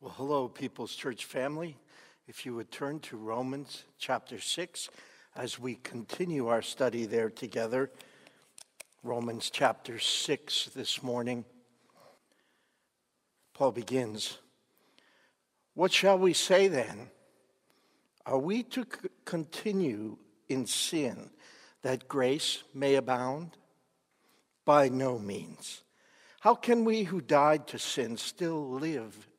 Well, hello, People's Church family. If you would turn to Romans chapter 6 as we continue our study there together. Romans chapter 6 this morning. Paul begins What shall we say then? Are we to c- continue in sin that grace may abound? By no means. How can we who died to sin still live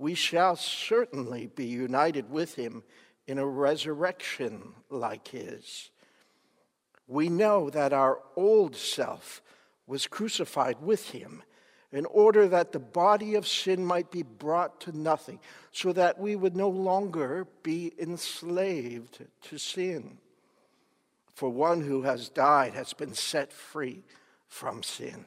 we shall certainly be united with him in a resurrection like his. We know that our old self was crucified with him in order that the body of sin might be brought to nothing, so that we would no longer be enslaved to sin. For one who has died has been set free from sin.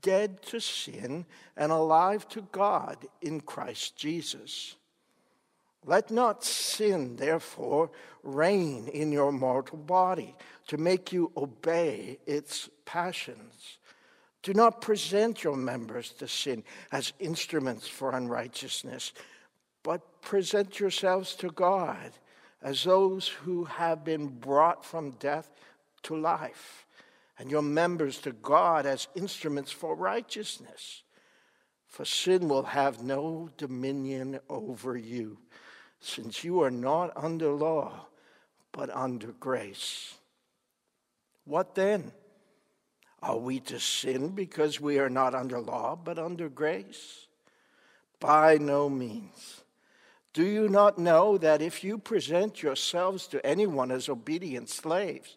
dead to sin and alive to God in Christ Jesus. Let not sin, therefore, reign in your mortal body to make you obey its passions. Do not present your members to sin as instruments for unrighteousness, but present yourselves to God as those who have been brought from death to life and your members to God as instruments for righteousness. For sin will have no dominion over you, since you are not under law, but under grace. What then? Are we to sin because we are not under law, but under grace? By no means. Do you not know that if you present yourselves to anyone as obedient slaves,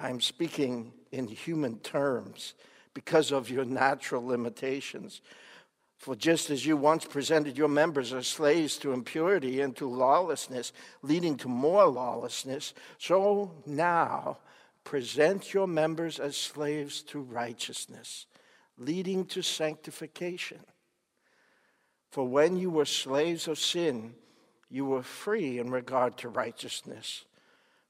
I'm speaking in human terms because of your natural limitations. For just as you once presented your members as slaves to impurity and to lawlessness, leading to more lawlessness, so now present your members as slaves to righteousness, leading to sanctification. For when you were slaves of sin, you were free in regard to righteousness.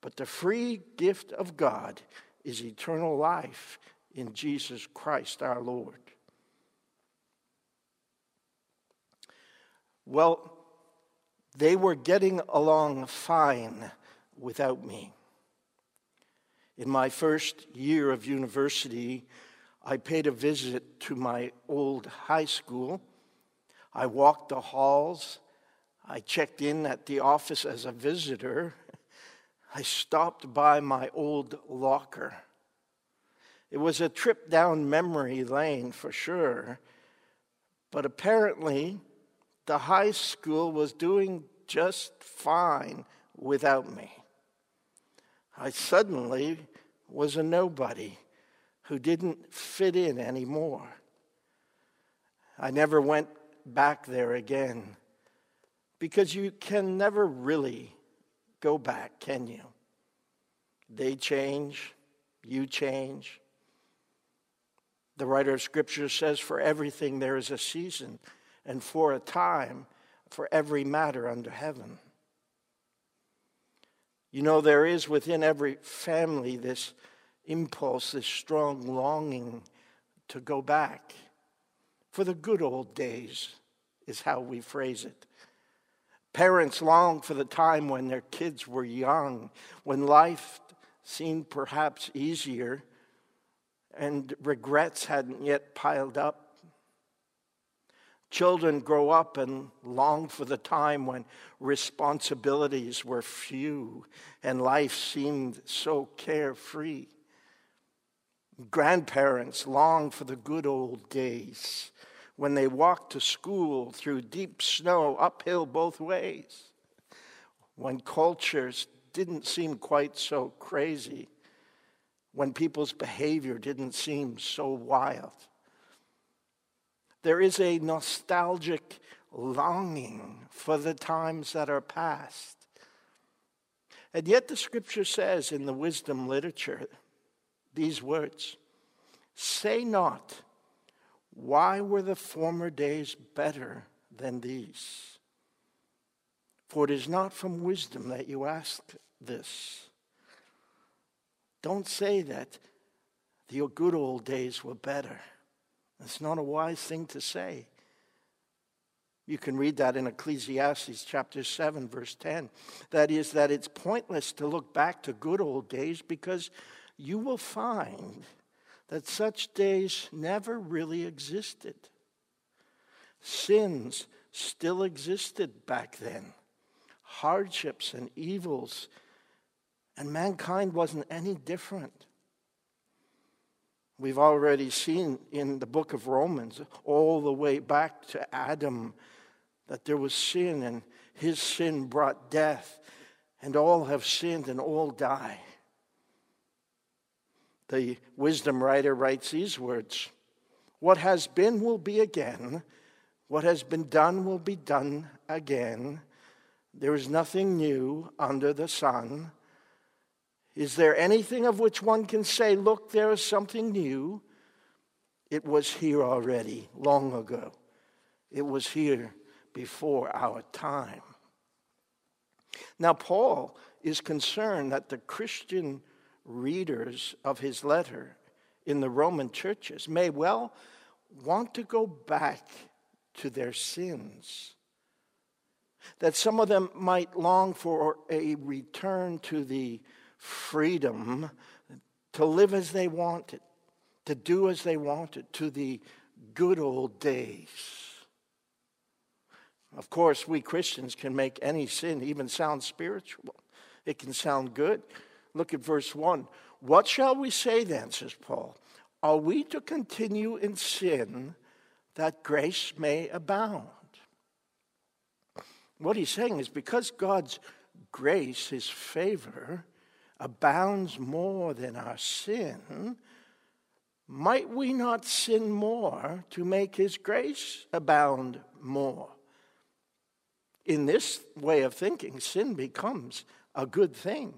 but the free gift of God is eternal life in Jesus Christ our Lord. Well, they were getting along fine without me. In my first year of university, I paid a visit to my old high school. I walked the halls. I checked in at the office as a visitor I stopped by my old locker. It was a trip down memory lane for sure, but apparently the high school was doing just fine without me. I suddenly was a nobody who didn't fit in anymore. I never went back there again because you can never really go back, can you? They change, you change. The writer of Scripture says, For everything there is a season, and for a time, for every matter under heaven. You know, there is within every family this impulse, this strong longing to go back. For the good old days is how we phrase it. Parents long for the time when their kids were young, when life seemed perhaps easier and regrets hadn't yet piled up. Children grow up and long for the time when responsibilities were few and life seemed so carefree. Grandparents long for the good old days when they walked to school through deep snow, uphill both ways, when cultures didn't seem quite so crazy, when people's behavior didn't seem so wild. There is a nostalgic longing for the times that are past. And yet, the scripture says in the wisdom literature these words Say not, why were the former days better than these? For it is not from wisdom that you ask this. Don't say that the good old days were better. It's not a wise thing to say. You can read that in Ecclesiastes chapter 7, verse 10. That is, that it's pointless to look back to good old days because you will find that such days never really existed. Sins still existed back then, hardships and evils, and mankind wasn't any different. We've already seen in the book of Romans, all the way back to Adam, that there was sin, and his sin brought death, and all have sinned and all die. The wisdom writer writes these words What has been will be again, what has been done will be done again. There is nothing new under the sun. Is there anything of which one can say, Look, there is something new? It was here already, long ago. It was here before our time. Now, Paul is concerned that the Christian readers of his letter in the Roman churches may well want to go back to their sins. That some of them might long for a return to the freedom to live as they wanted, to do as they wanted, to the good old days. Of course, we Christians can make any sin even sound spiritual. It can sound good. Look at verse 1. What shall we say then, says Paul? Are we to continue in sin that grace may abound? What he's saying is because God's grace, his favor, abounds more than our sin, might we not sin more to make his grace abound more? In this way of thinking, sin becomes a good thing.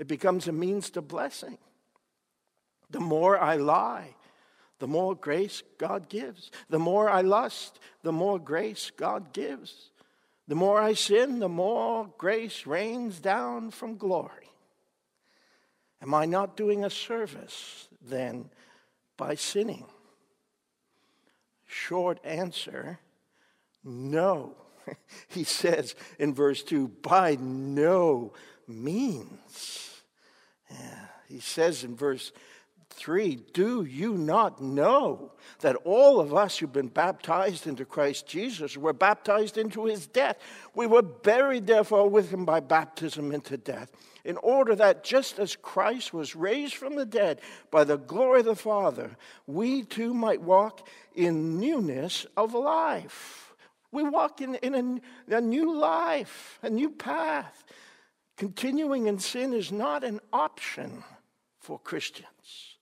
It becomes a means to blessing. The more I lie, the more grace God gives. The more I lust, the more grace God gives. The more I sin, the more grace rains down from glory. Am I not doing a service then by sinning? Short answer no. he says in verse 2 by no means. Yeah. He says in verse 3 Do you not know that all of us who've been baptized into Christ Jesus were baptized into his death? We were buried, therefore, with him by baptism into death, in order that just as Christ was raised from the dead by the glory of the Father, we too might walk in newness of life. We walk in, in a, a new life, a new path. Continuing in sin is not an option for Christians.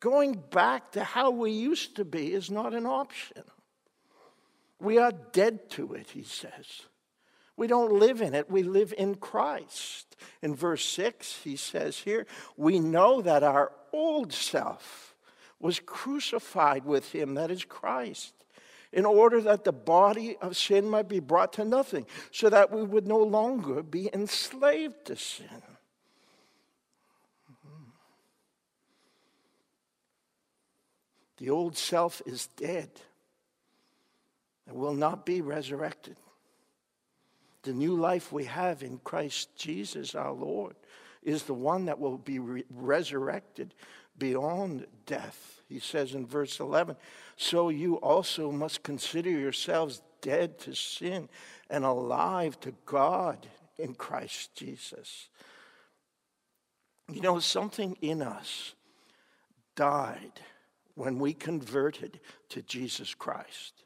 Going back to how we used to be is not an option. We are dead to it, he says. We don't live in it, we live in Christ. In verse 6, he says here, we know that our old self was crucified with him, that is Christ, in order that the body of sin might be brought to nothing, so that we would no longer be enslaved to sin. Mm-hmm. The old self is dead and will not be resurrected. The new life we have in Christ Jesus our Lord is the one that will be re- resurrected beyond death. He says in verse 11, So you also must consider yourselves dead to sin and alive to God in Christ Jesus. You know, something in us died when we converted to Jesus Christ.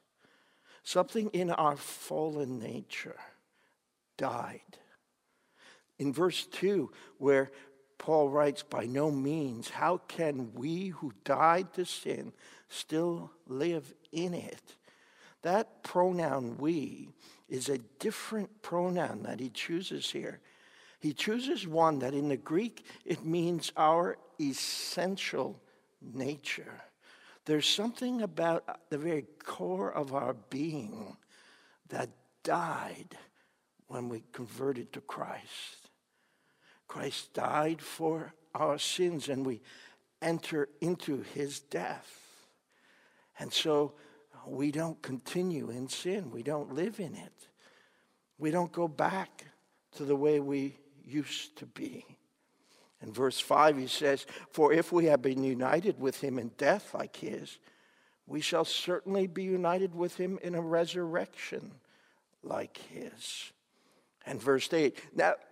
Something in our fallen nature died. In verse 2, where Paul writes, By no means, how can we who died to sin still live in it? That pronoun we is a different pronoun that he chooses here. He chooses one that in the Greek it means our essential nature. There's something about the very core of our being that died when we converted to Christ. Christ died for our sins and we enter into his death. And so we don't continue in sin, we don't live in it. We don't go back to the way we used to be. In verse 5, he says, For if we have been united with him in death like his, we shall certainly be united with him in a resurrection like his. And verse 8, now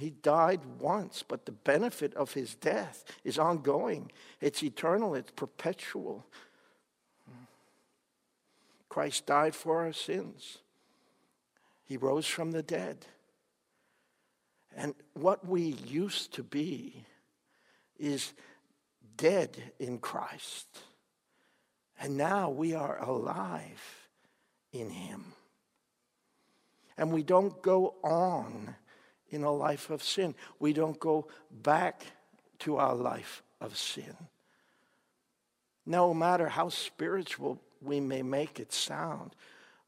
He died once, but the benefit of his death is ongoing. It's eternal, it's perpetual. Christ died for our sins. He rose from the dead. And what we used to be is dead in Christ. And now we are alive in Him. And we don't go on in a life of sin, we don't go back to our life of sin. No matter how spiritual we may make it sound,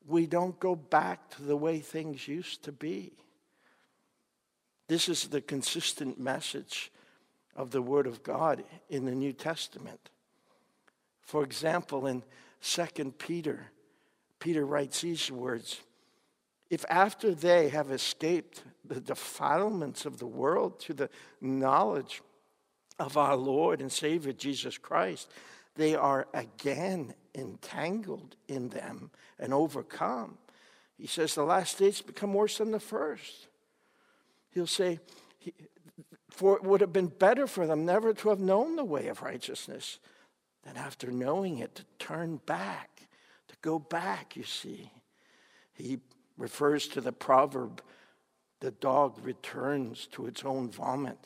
we don't go back to the way things used to be. This is the consistent message of the Word of God in the New Testament. For example, in 2 Peter, Peter writes these words If after they have escaped the defilements of the world to the knowledge of our Lord and Savior Jesus Christ, they are again entangled in them and overcome. He says the last days become worse than the first. He'll say, For it would have been better for them never to have known the way of righteousness than after knowing it to turn back, to go back, you see. He refers to the proverb the dog returns to its own vomit,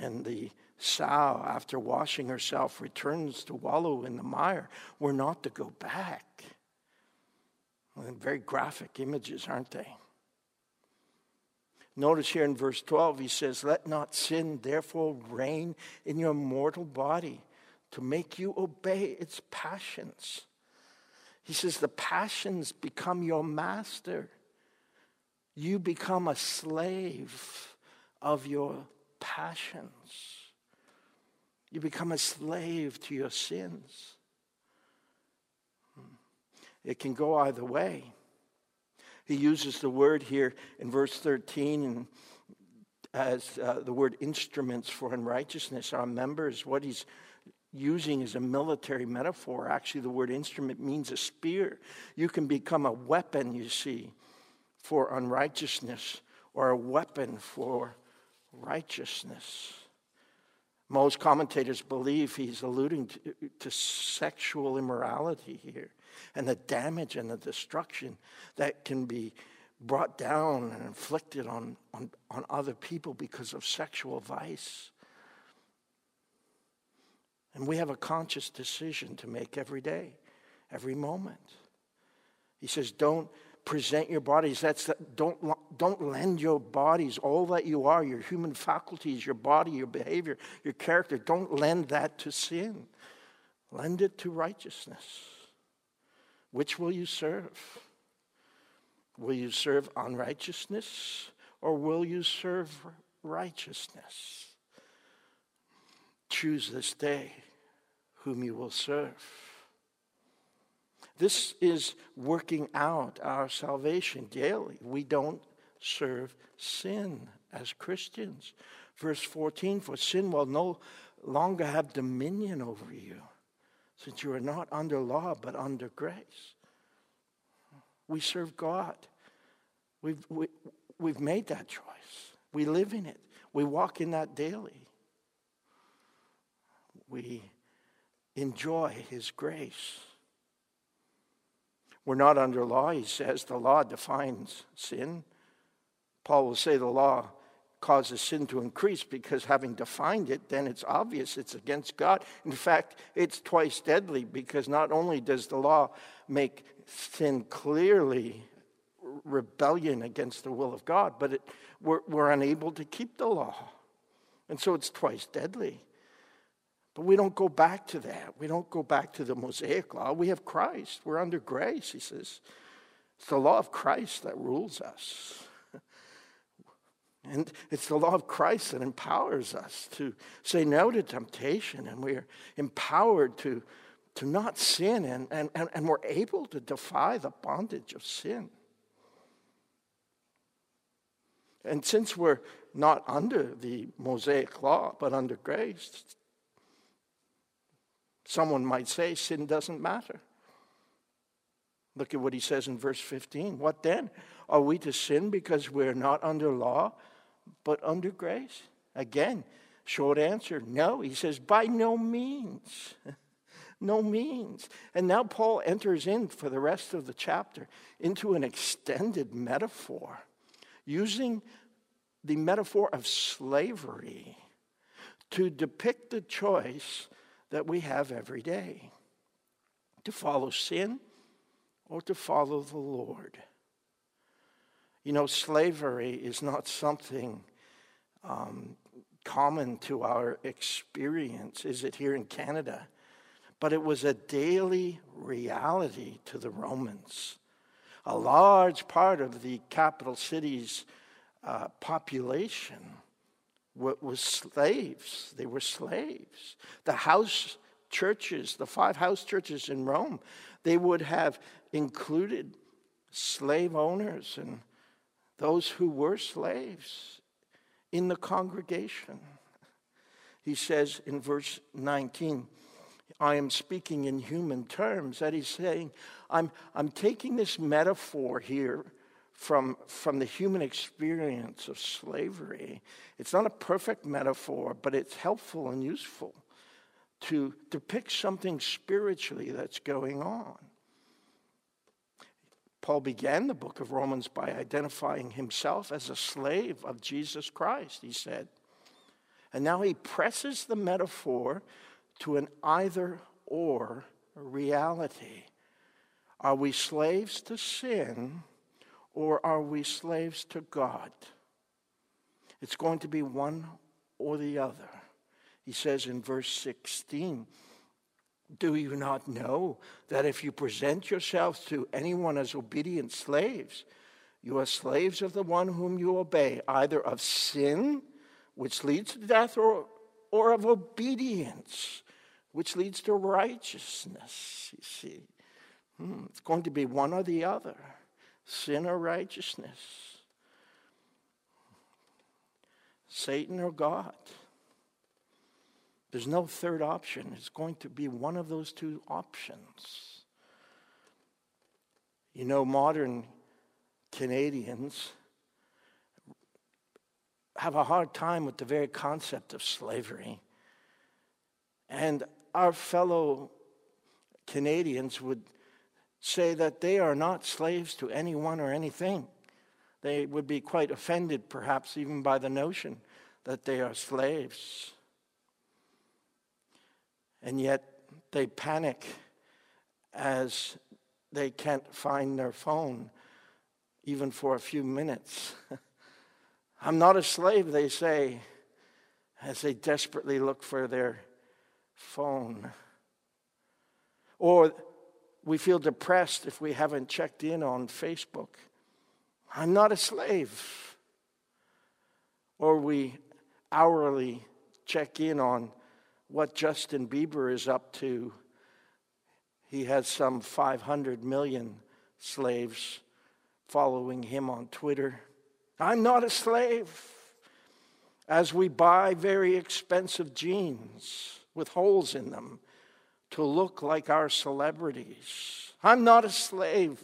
and the sow, after washing herself, returns to wallow in the mire. We're not to go back. Very graphic images, aren't they? Notice here in verse 12, he says, Let not sin therefore reign in your mortal body to make you obey its passions. He says, The passions become your master. You become a slave of your passions. You become a slave to your sins. It can go either way. He uses the word here in verse 13 and as uh, the word instruments for unrighteousness. Our members, what he's using is a military metaphor. Actually, the word instrument means a spear. You can become a weapon, you see, for unrighteousness or a weapon for righteousness. Most commentators believe he's alluding to, to, sexual immorality here and the damage and the destruction that can be brought down and inflicted on, on, on other people because of sexual vice. And we have a conscious decision to make every day, every moment. He says, don't present your bodies. That's the, don't, don't lend your bodies, all that you are, your human faculties, your body, your behavior, your character, don't lend that to sin. Lend it to righteousness. Which will you serve? Will you serve unrighteousness or will you serve righteousness? Choose this day whom you will serve. This is working out our salvation daily. We don't serve sin as Christians. Verse 14 For sin will no longer have dominion over you, since you are not under law but under grace. We serve God. We've, we, have we have made that choice. We live in it. We walk in that daily. We enjoy His grace. We're not under law, he says. The law defines sin. Paul will say the law causes sin to increase because having defined it, then it's obvious it's against God. In fact, it's twice deadly because not only does the law make sin clearly rebellion against the will of God, but it, we're, we're unable to keep the law. And so it's twice deadly. But we don't go back to that. We don't go back to the Mosaic law. We have Christ. We're under grace, he says. It's the law of Christ that rules us. And it's the law of Christ that empowers us to say no to temptation, and we're empowered to, to not sin, and, and, and, and we're able to defy the bondage of sin. And since we're not under the Mosaic law, but under grace, Someone might say sin doesn't matter. Look at what he says in verse 15. What then? Are we to sin because we're not under law, but under grace? Again, short answer no. He says, by no means. no means. And now Paul enters in for the rest of the chapter into an extended metaphor, using the metaphor of slavery to depict the choice that we have every day to follow sin or to follow the Lord. You know, slavery is not something um, common to our experience, is it here in Canada? But it was a daily reality to the Romans. A large part of the capital city's uh, population was slaves. They were slaves. The house churches, the five house churches in Rome, they would have included slave owners and those who were slaves in the congregation. He says in verse 19, I am speaking in human terms, that he's saying, I'm, I'm taking this metaphor here from, from the human experience of slavery. It's not a perfect metaphor, but it's helpful and useful to depict something spiritually that's going on. Paul began the book of Romans by identifying himself as a slave of Jesus Christ, he said. And now he presses the metaphor to an either or reality. Are we slaves to sin? Or are we slaves to God? It's going to be one or the other. He says in verse 16, Do you not know that if you present yourselves to anyone as obedient slaves, you are slaves of the one whom you obey, either of sin, which leads to death, or, or of obedience, which leads to righteousness? You see, hmm, it's going to be one or the other sin or righteousness. Satan or God. There's no third option. It's going to be one of those two options. You know, modern Canadians have a hard time with the very concept of slavery. And our fellow Canadians would say that they are not slaves to anyone or anything. They would be quite offended, perhaps, even by the notion that they are slaves. And yet they panic as they can't find their phone, even for a few minutes. I'm not a slave, they say, as they desperately look for their phone. Or we feel depressed if we haven't checked in on Facebook. I'm not a slave. Or we hourly check in on what Justin Bieber is up to. He has some 500 million slaves following him on Twitter. I'm not a slave. As we buy very expensive jeans with holes in them to look like our celebrities, I'm not a slave.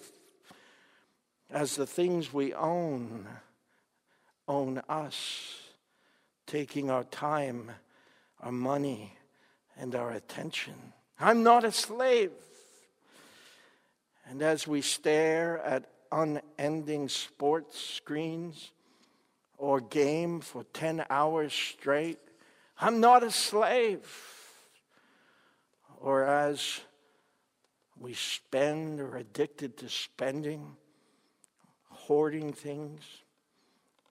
As the things we own own us, taking our time, our money, and our attention. I'm not a slave. And as we stare at unending sports screens or game for 10 hours straight. I'm not a slave. Or as we spend or addicted to spending, hoarding things,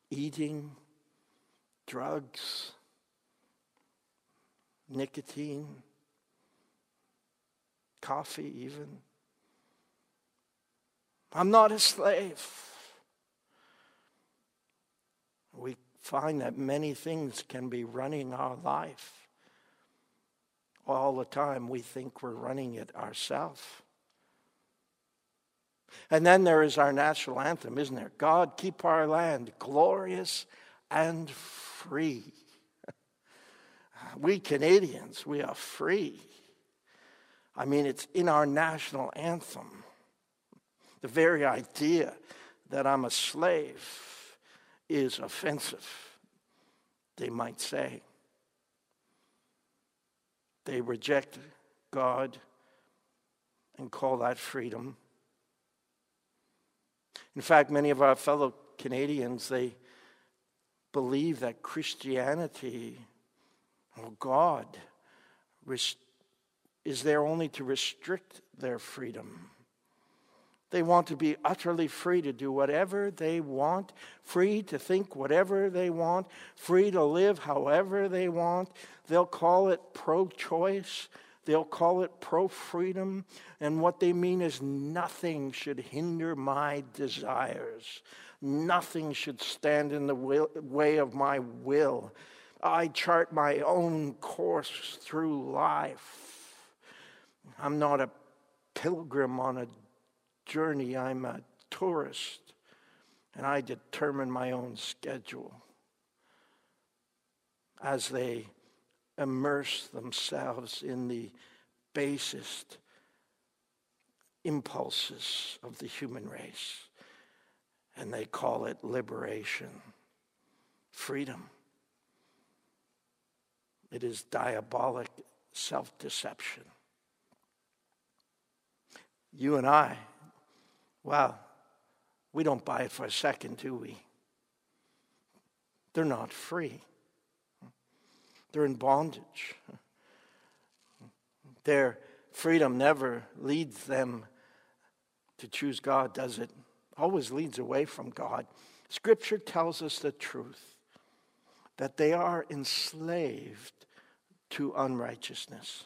eating, drugs, nicotine, coffee, even. I'm not a slave. We find that many things can be running our life. All the time, we think we're running it ourselves. And then there is our national anthem, isn't there? God, keep our land glorious and free. we Canadians, we are free. I mean, it's in our national anthem. The very idea that I'm a slave is offensive, they might say. They reject God and call that freedom. In fact, many of our fellow Canadians, they believe that Christianity or God is there only to restrict their freedom. They want to be utterly free to do whatever they want, free to think whatever they want, free to live however they want. They'll call it pro choice, they'll call it pro freedom. And what they mean is nothing should hinder my desires, nothing should stand in the way of my will. I chart my own course through life. I'm not a pilgrim on a journey, I'm a tourist, and I determine my own schedule as they immerse themselves in the basest impulses of the human race. And they call it liberation, freedom. It is diabolic self deception. You and I well, we don't buy it for a second, do we? They're not free. They're in bondage. Their freedom never leads them to choose God, does it? Always leads away from God. Scripture tells us the truth that they are enslaved to unrighteousness.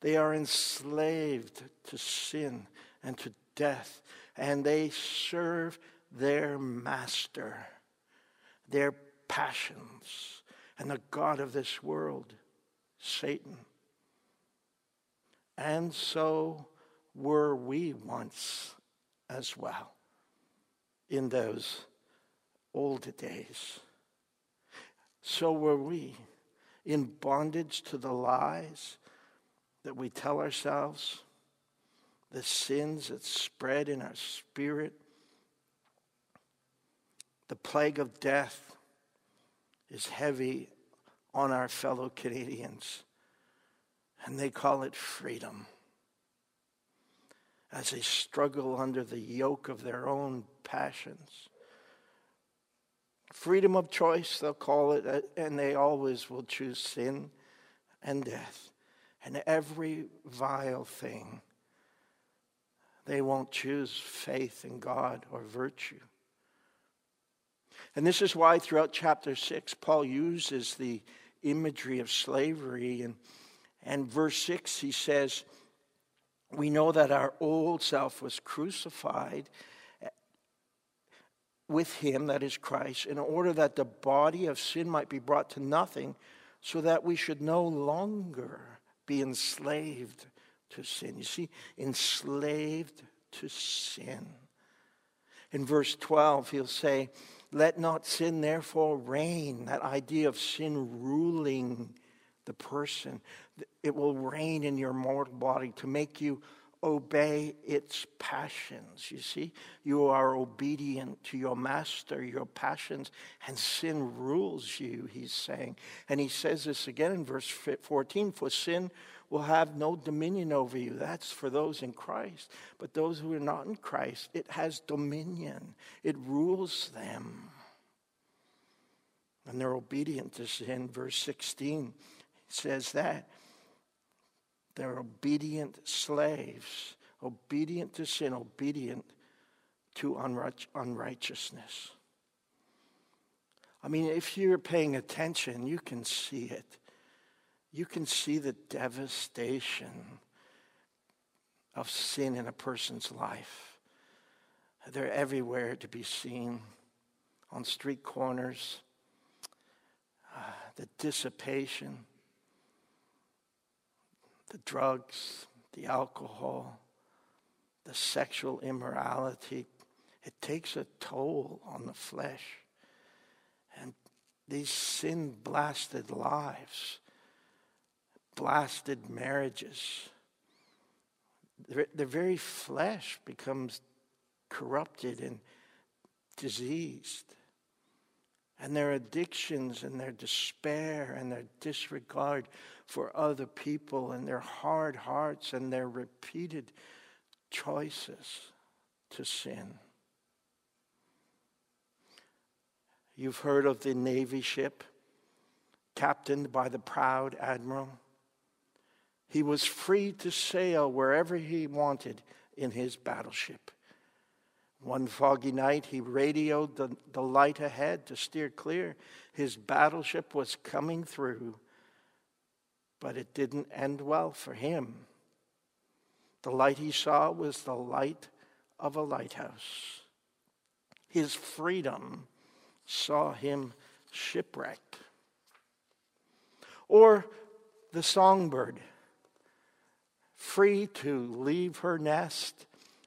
They are enslaved to sin and to death and they serve their master, their passions, and the God of this world, Satan. And so were we once as well in those old days. so were we in bondage to the lies that we tell ourselves, the sins that spread in our spirit, the plague of death is heavy on our fellow Canadians, and they call it freedom. As they struggle under the yoke of their own passions. Freedom of choice, they'll call it, uh, and they always will choose sin and death and every vile thing. They won't choose faith in God or virtue. And this is why throughout chapter 6, Paul uses the imagery of slavery. And, and verse 6, he says, We know that our old self was crucified with him, that is Christ, in order that the body of sin might be brought to nothing, so that we should no longer be enslaved to sin. You see, enslaved to sin. In verse 12, he'll say, Let not sin therefore reign. That idea of sin ruling the person. It will reign in your mortal body to make you obey its passions. You see, you are obedient to your master, your passions, and sin rules you, he's saying. And he says this again in verse 14 For sin will have no dominion over you. That's for those in Christ. But those who are not in Christ, it has dominion, it rules them. And they're obedient to sin. Verse 16 says that. They're obedient slaves, obedient to sin, obedient to unrighteousness. I mean, if you're paying attention, you can see it. You can see the devastation of sin in a person's life. They're everywhere to be seen on street corners, uh, the dissipation the drugs, the alcohol, the sexual immorality, it takes a toll on the flesh. And these sin blasted lives, blasted marriages, their, very flesh becomes corrupted and diseased. And their addictions and their despair and their disregard for other people and their hard hearts and their repeated choices to sin. You've heard of the Navy ship captained by the proud admiral. He was free to sail wherever he wanted in his battleship. One foggy night, he radioed the, the light ahead to steer clear. His battleship was coming through but it didn't end well for him. The light he saw was the light of a lighthouse. His freedom saw him shipwrecked. Or the songbird, free to leave her nest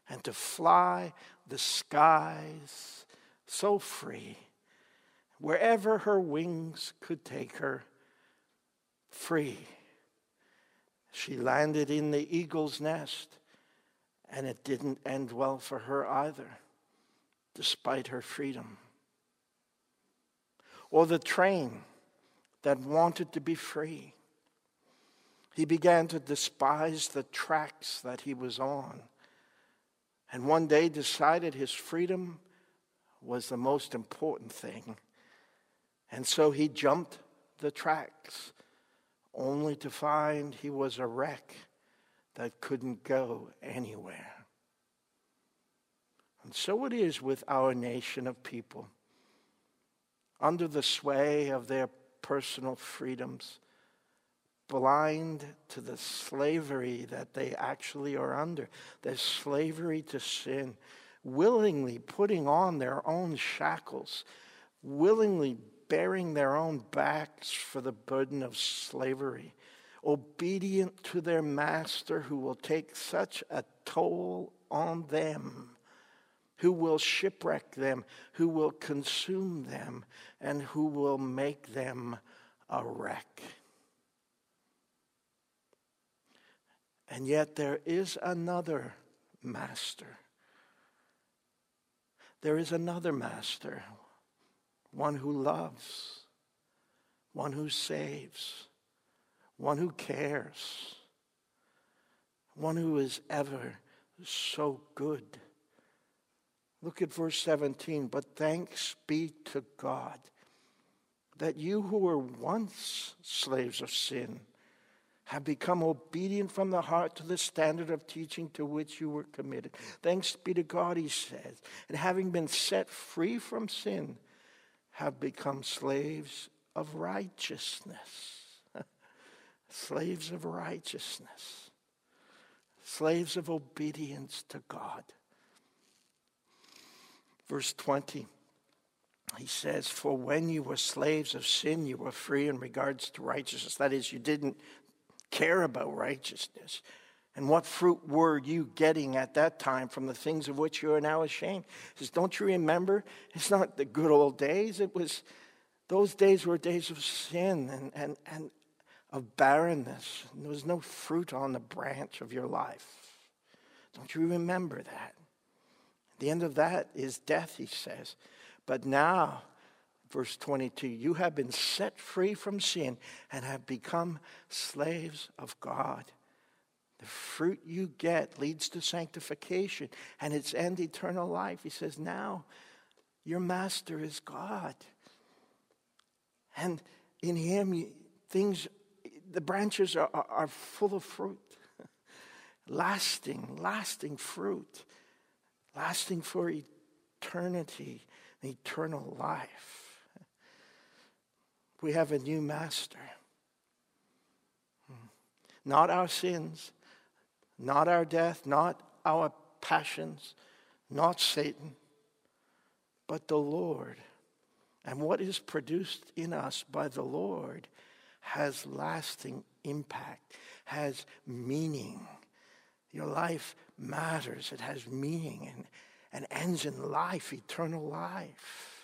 and to fly the skies, so free, wherever her wings could take her, free she landed in the eagle's nest, and it didn't end well for her either, despite her freedom. Or the train that wanted to be free. He began to despise the tracks that he was on, and one day decided his freedom was the most important thing. And so he jumped the tracks only to find he was a wreck that couldn't go anywhere. And so it is with our nation of people. Under the sway of their personal freedoms, blind to the slavery that they actually are under, their slavery to sin, willingly putting on their own shackles, willingly bearing their own backs for the burden of slavery, obedient to their master who will take such a toll on them who will shipwreck them, who will consume them, and who will make them a wreck. And yet there is another master. There is another master, one who loves, one who saves, one who cares, one who is ever so good. Look at verse 17. But thanks be to God that you who were once slaves of sin have become obedient from the heart to the standard of teaching to which you were committed. Thanks be to God, he says. And having been set free from sin, have become slaves of righteousness. slaves of righteousness. Slaves of obedience to God. Verse 20 he says, For when you were slaves of sin, you were free in regards to righteousness. That is, you didn't care about righteousness. And what fruit were you getting at that time from the things of which you are now ashamed? He says, Don't you remember? It's not the good old days. It was those days were days of sin and, and, and of barrenness. And there was no fruit on the branch of your life. Don't you remember that? The end of that is death, he says. But now Verse 22 You have been set free from sin and have become slaves of God. The fruit you get leads to sanctification and its end eternal life. He says, Now your master is God. And in him, things, the branches are, are, are full of fruit. lasting, lasting fruit. Lasting for eternity, eternal life. We have a new master. Hmm. Not our sins, not our death, not our passions, not Satan, but the Lord. And what is produced in us by the Lord has lasting impact, has meaning. Your life matters, it has meaning and, and ends in life, eternal life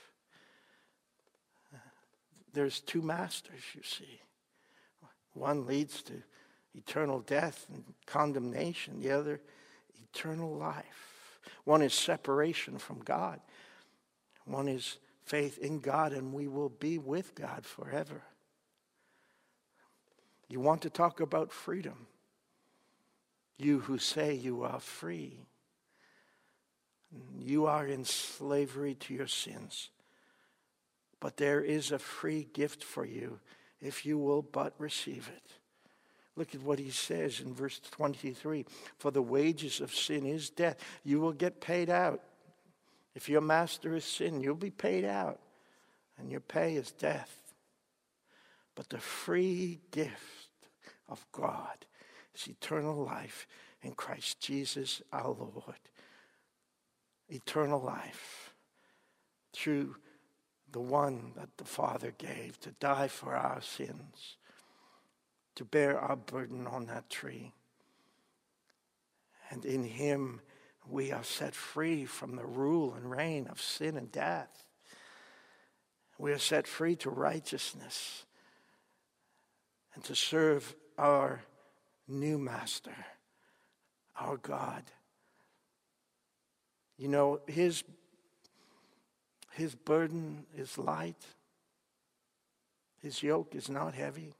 there's two masters, you see. One leads to eternal death and condemnation, the other, eternal life. One is separation from God, one is faith in God, and we will be with God forever. You want to talk about freedom? You who say you are free, you are in slavery to your sins. But there is a free gift for you if you will but receive it. Look at what he says in verse 23 For the wages of sin is death. You will get paid out. If your master is sin, you'll be paid out, and your pay is death. But the free gift of God is eternal life in Christ Jesus our Lord. Eternal life through the one that the Father gave to die for our sins, to bear our burden on that tree. And in him we are set free from the rule and reign of sin and death. We are set free to righteousness and to serve our new master, our God. You know, his his burden is light. His yoke is not heavy.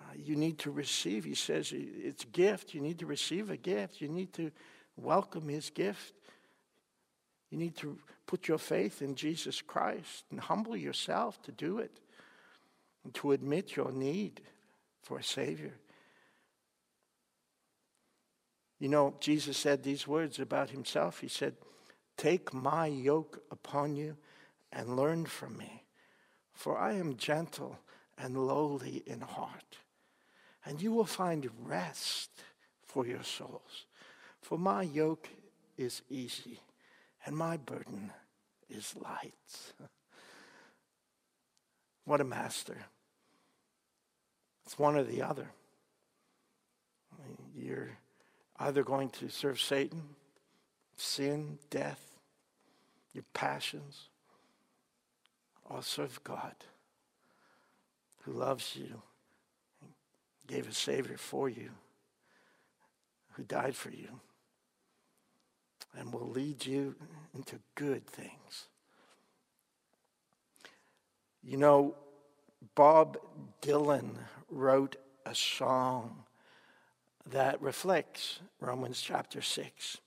Uh, you need to receive. He says it's a gift. You need to receive a gift. You need to welcome his gift. You need to put your faith in Jesus Christ and humble yourself to do it and to admit your need for a Savior. You know, Jesus said these words about himself. He said, Take my yoke upon you and learn from me, for I am gentle and lowly in heart, and you will find rest for your souls. For my yoke is easy and my burden is light. what a master. It's one or the other. You're either going to serve Satan sin, death, your passions, all serve God who loves you, gave a Savior for you, who died for you, and will lead you into good things. You know, Bob Dylan wrote a song that reflects Romans chapter 6.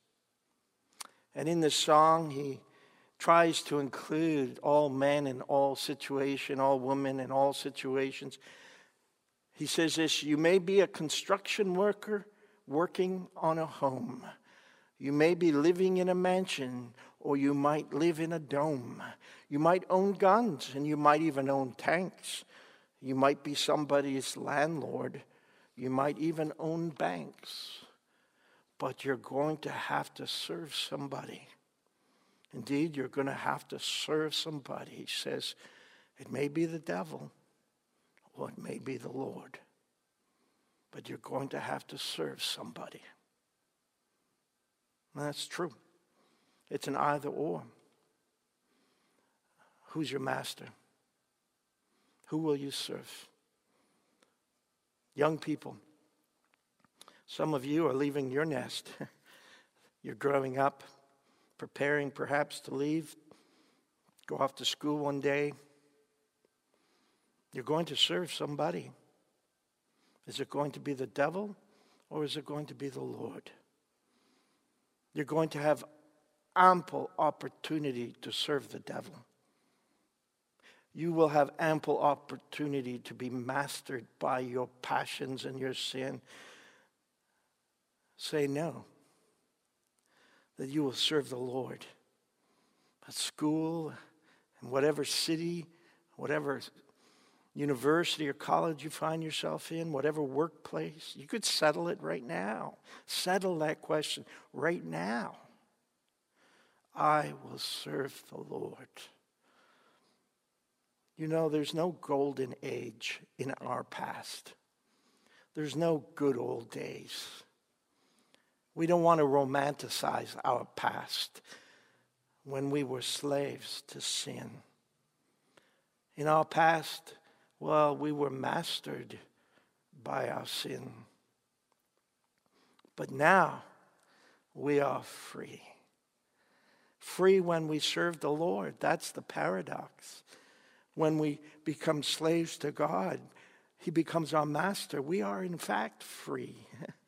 And in the song, he tries to include all men in all situation, all women in all situations. He says this You may be a construction worker working on a home. You may be living in a mansion, or you might live in a dome. You might own guns, and you might even own tanks. You might be somebody's landlord. You might even own banks. But you're going to have to serve somebody. Indeed, you're going to have to serve somebody. He says, it may be the devil, or it may be the Lord. But you're going to have to serve somebody. And that's true. It's an either or. Who's your master? Who will you serve? Young people, some of you are leaving your nest. You're growing up, preparing perhaps to leave, go off to school one day. You're going to serve somebody. Is it going to be the devil or is it going to be the Lord? You're going to have ample opportunity to serve the devil you will have ample opportunity to be mastered by your passions and your sin. Say no. That you will serve the Lord. At school, in whatever city, whatever university or college you find yourself in, whatever workplace, you could settle it right now. Settle that question right now. I will serve the Lord. You know, there's no golden age in our past. There's no good old days. We don't want to romanticize our past when we were slaves to sin. In our past, well, we were mastered by our sin. But now we are free. Free when we serve the Lord. That's the paradox when we become slaves to God, He becomes our master. We are, in fact, free.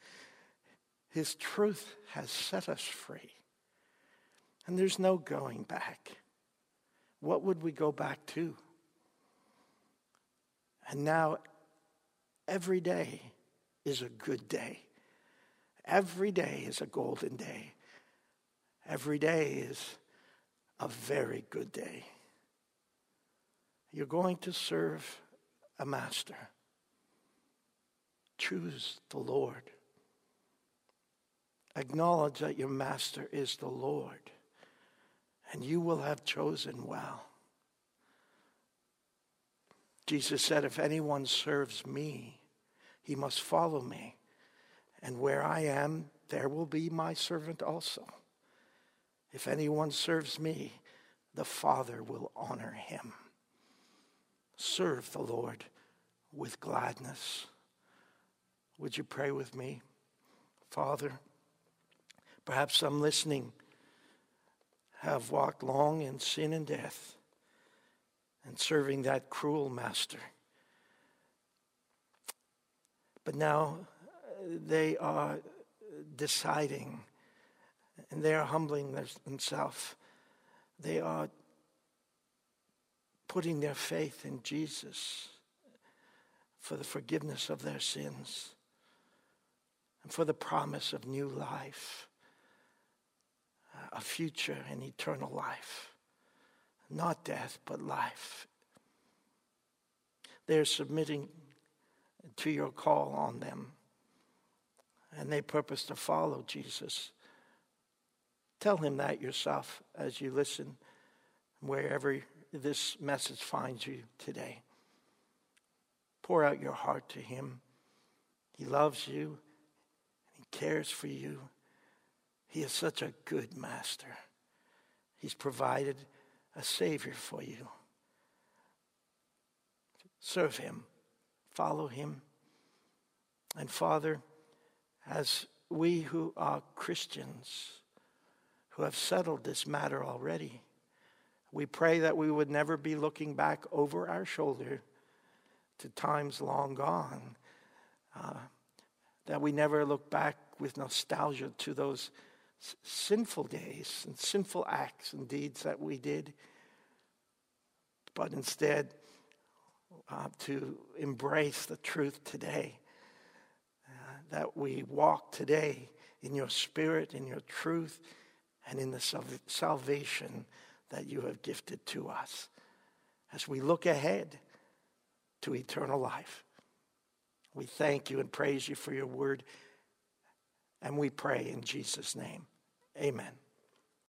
His truth has set us free. And there's no going back. What would we go back to? And now, every day is a good day. Every day is a golden day. Every day is a very good day. You're going to serve a master. Choose the Lord. Acknowledge that your master is the Lord, and you will have chosen well. Jesus said, If anyone serves me, he must follow me. And where I am, there will be my servant also. If anyone serves me, the Father will honor him. Serve the Lord with gladness. Would you pray with me? Father, perhaps some listening have walked long in sin and death and serving that cruel master. But now uh, they are deciding and they are humbling themselves. They are putting their faith in Jesus for the forgiveness of their sins and for the promise of new life, a future and eternal life. Not death, but life. They're submitting to your call on them, and they purpose to follow Jesus. Tell him that yourself as you listen, wherever this message finds you today. Pour out your heart to Him. He loves you, He cares for you, He is such a good master. He's provided a Savior for you. Serve Him, follow Him. And Father, as we who are Christians, who have settled this matter already, we pray that we would never be looking back over our shoulder to times long gone, uh, that we never look back with nostalgia to those sinful days and sinful acts and deeds that we did, but instead uh, to embrace the truth today, uh, that we walk today in your spirit, in your truth, and in the salvation that you have gifted to us as we look ahead to eternal life. We thank you and praise you for your word, and we pray in Jesus' name. Amen.